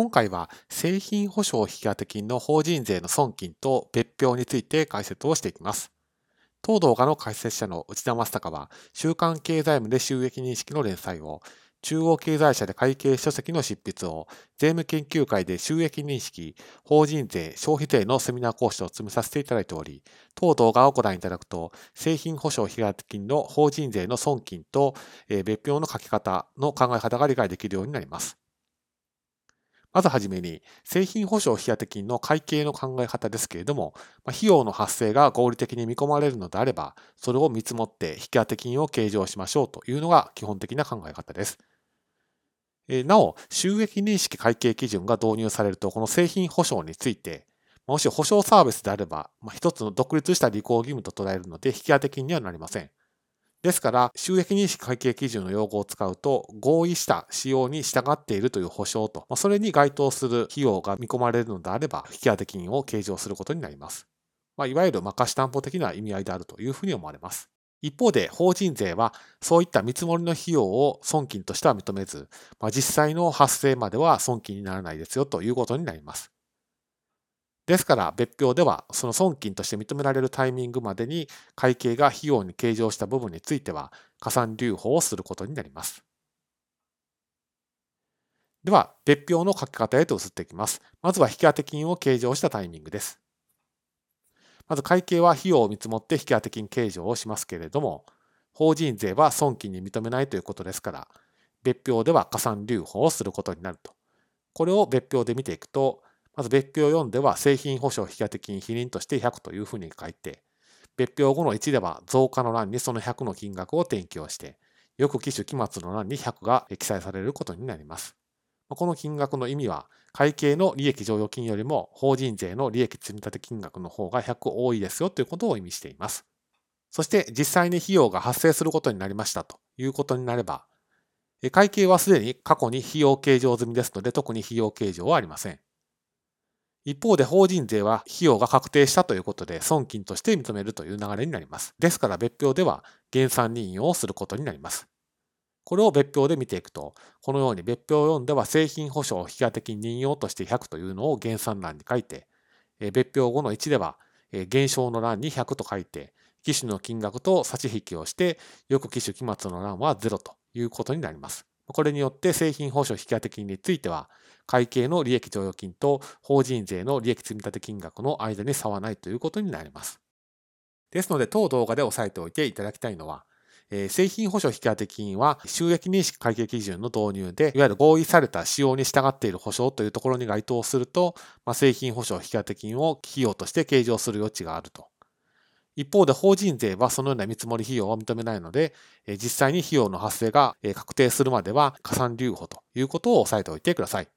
今回は製品保証引当金の法人税の損金と別表について解説をしていきます。当動画の解説者の内田正孝は、週刊経済部で収益認識の連載を、中央経済社で会計書籍の執筆を、税務研究会で収益認識、法人税、消費税のセミナー講師を積みさせていただいており、当動画をご覧いただくと、製品保証被害金の法人税の損金と、別表の書き方の考え方が理解できるようになります。まずはじめに、製品保証費当金の会計の考え方ですけれども、費用の発生が合理的に見込まれるのであれば、それを見積もって引当金を計上しましょうというのが基本的な考え方です。なお、収益認識会計基準が導入されると、この製品保証について、もし保証サービスであれば、一つの独立した履行義務と捉えるので、引当金にはなりません。ですから、収益認識会計基準の用語を使うと、合意した使用に従っているという保証と、それに該当する費用が見込まれるのであれば、引当金を計上することになります。まあ、いわゆる貸し担保的な意味合いであるというふうに思われます。一方で、法人税は、そういった見積もりの費用を損金としては認めず、まあ、実際の発生までは損金にならないですよということになります。ですから別表ではその損金として認められるタイミングまでに会計が費用に計上した部分については加算留保をすることになります。では別表の書き方へと移っていきます。まずは引当金を計上したタイミングです。まず会計は費用を見積もって引当金計上をしますけれども、法人税は損金に認めないということですから、別表では加算留保をすることになると。これを別表で見ていくと、まず別表4では製品保証引当金否認として100というふうに書いて、別表5の1では増加の欄にその100の金額を転記をして、翌期種期末の欄に100が記載されることになります。この金額の意味は、会計の利益剰余金よりも法人税の利益積立金額の方が100多いですよということを意味しています。そして実際に費用が発生することになりましたということになれば、会計はすでに過去に費用計上済みですので特に費用計上はありません。一方で法人税は費用が確定したということで損金として認めるという流れになります。ですから別表では減算任用をすることになります。これを別表で見ていくと、このように別表4では製品保証を引き当て金任用として100というのを減算欄に書いて、別表5の1では減少の欄に100と書いて、機種の金額と差し引きをして、翌機種期末の欄は0ということになります。これによって製品保証引当金については、会計の利益剰余金と法人税の利益積立金額の間に差はないということになります。ですので、当動画で押さえておいていただきたいのは、えー、製品保証引当金は収益認識会計基準の導入で、いわゆる合意された使用に従っている保証というところに該当すると、まあ、製品保証引当金を費用として計上する余地があると。一方で法人税はそのような見積もり費用を認めないので、実際に費用の発生が確定するまでは加算留保ということを押さえておいてください。